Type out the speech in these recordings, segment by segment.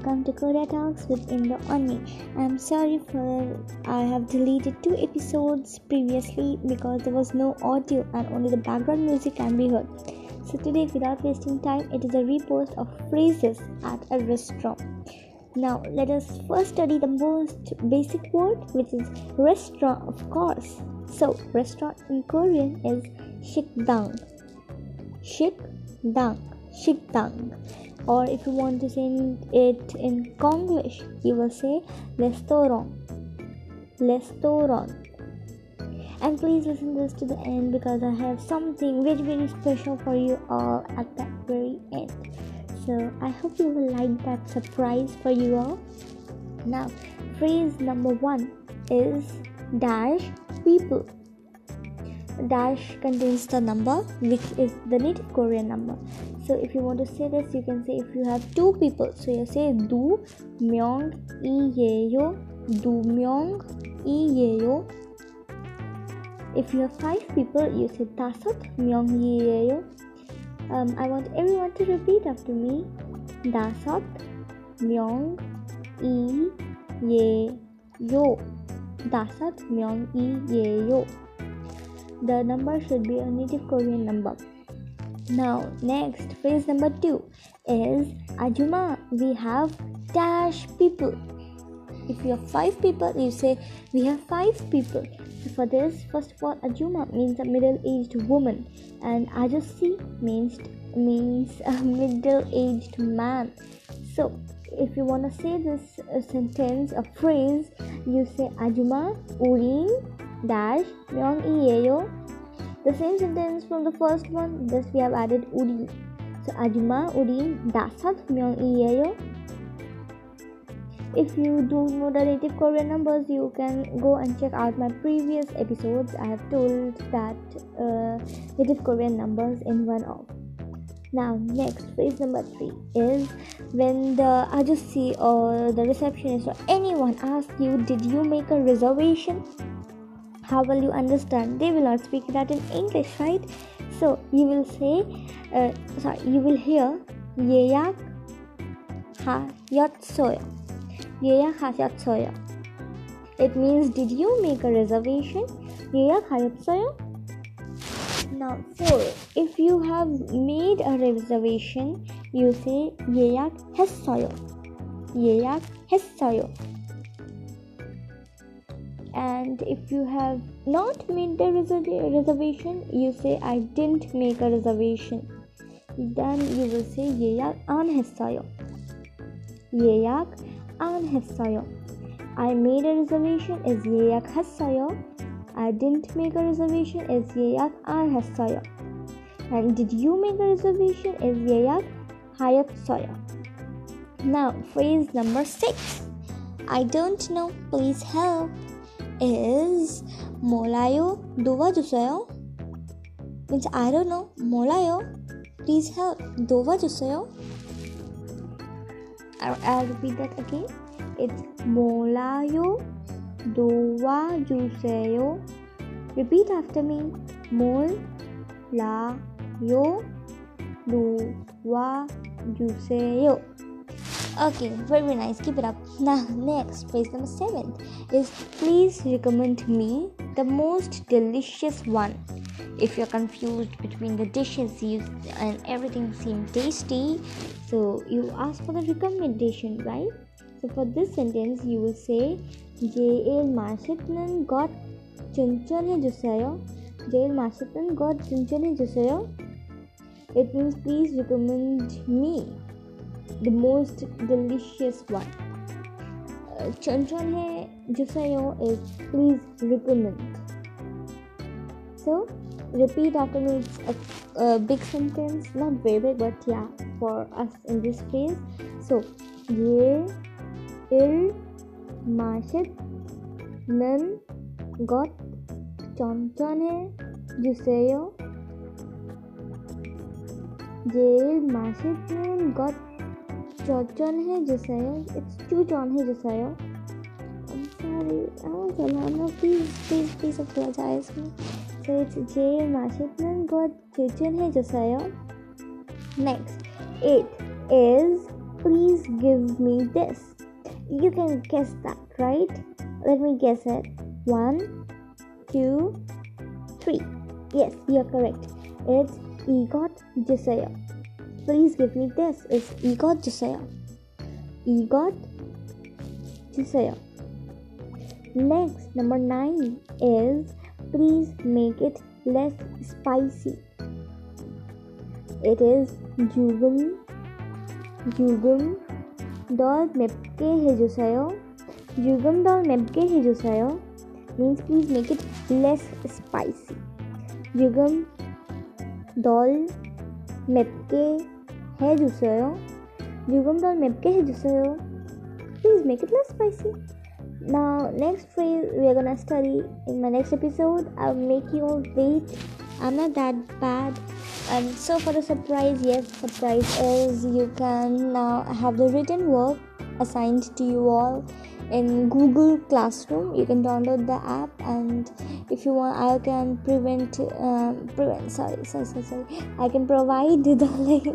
welcome to Korea Talks with Indo Unnie. I'm sorry for I have deleted two episodes previously because there was no audio and only the background music can be heard. So today, without wasting time, it is a repost of phrases at a restaurant. Now let us first study the most basic word, which is restaurant, of course. So restaurant in Korean is shikdang. Shikdang. Shikdang or if you want to say it in Konglish, you will say restaurant. Restaurant. And please listen this to the end because I have something very very special for you all at that very end. So I hope you will like that surprise for you all. Now, phrase number one is dash people dash contains the number which is the native korean number. So if you want to say this you can say if you have two people. So you say du myong i yeyo du myong i yeyo if you have five people you say tasat myong i yeyo um, i want everyone to repeat after me. Dasat myong i yeyo dasat myong i yeyo the number should be a native Korean number. Now, next phrase number two is Ajuma. We have dash people. If you have five people, you say we have five people. So for this, first of all, Ajuma means a middle-aged woman, and Ajusi means means a middle-aged man. So if you want to say this uh, sentence, a phrase, you say Ajuma urin dash myong iyeyo. The same sentence from the first one, just we have added uri. So ajuma uri dasat myong iyeyo. If you don't know the native Korean numbers, you can go and check out my previous episodes. I have told that uh, native Korean numbers in one of. Now, next phrase number three is when the ajusi or the receptionist or anyone asks you, Did you make a reservation? how will you understand? They will not speak that in english right? So you will say uh, sorry you will hear yeyak hayatsoyo yeyak hayatsoyo it means did you make a reservation? Yeyak hayatsoyo now four if you have made a reservation you say yeyak 했어요 yeyak 했어요 and if you have not made the reservation you say i didn't make a reservation then you will say yeyak an 했어요 yeyak an 했어요 i made a reservation is yeyak 했어요 I didn't make a reservation Is yet. I have Sawyer. And did you make a reservation as yet? Hayat Sawyer. Now, phrase number six. I don't know. Please help. Is Molayo Dova Jusayo? Means I don't know. Molayo. Please help. Dova Jusayo. I'll repeat that again. It's Molayo Dova Juseyo. Repeat after me. Mol La Yo Dova Juseyo. Okay, very nice. Keep it up. Now, next, phrase number seven is please recommend me the most delicious one. If you're confused between the dishes and everything seems tasty, so you ask for the recommendation, right? So for this sentence, you will say JL Marshetnan got chunchone jusayo. JL Marshetnan got chunchone jusayo. It means please recommend me the most delicious one. Uh, chunchone jusayo is please recommend. So repeat after me. It's a, a big sentence, not very big, but yeah, for us in this case. So, yeah il mashit nan got chanchon hai jusayo. Jail Mashit got Chochon hai Josiah. It's Chuchon hai Josiah. I'm sorry. Oh, Salana, please, please, please apologize me. So it's J. Mashitman got Chuchon hai Josiah. Next, it is please give me this. You can guess that, right? Let me guess it. One, two, three. Yes, you're correct. It's Egot Josiah. Please give me this. It's Egot Josiah. Egot Josiah. Next, number nine is please make it less spicy. It is Jugum Jugum दौर मेपके हिजुसायो युगम दौर मेपके हिजुसायो means please make it less spicy युगम दौल मेपके है युगम दौल मेपके है please make it less spicy ना next phrase we are gonna study in my next episode I make you wait I'm not that bad. And so, for the surprise, yes, surprise is you can now have the written work assigned to you all in Google Classroom. You can download the app, and if you want, I can prevent, um, prevent. Sorry, sorry, sorry, sorry. I can provide the link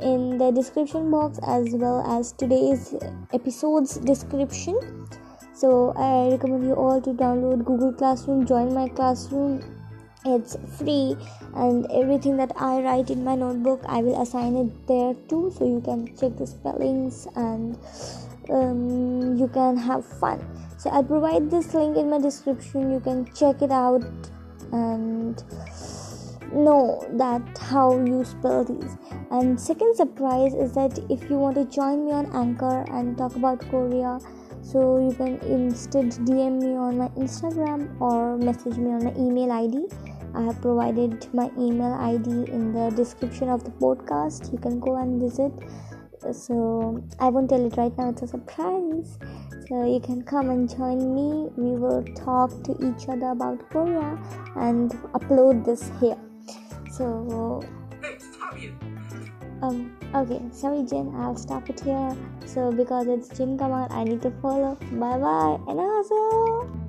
in the description box as well as today's episode's description so i recommend you all to download google classroom join my classroom it's free and everything that i write in my notebook i will assign it there too so you can check the spellings and um, you can have fun. So i'll provide this link in my description you can check it out and know that how you spell these. And second surprise is that if you want to join me on anchor and talk about korea so you can instead dm me on my instagram or message me on my email id i have provided my email id in the description of the podcast. You can go and visit. So i won't tell it right now it's a surprise. So you can come and join me. We will talk to each other about korea and upload this here. So um okay sorry Jin, i'll stop it here. So because it's jin kamal i need to follow. Bye bye and also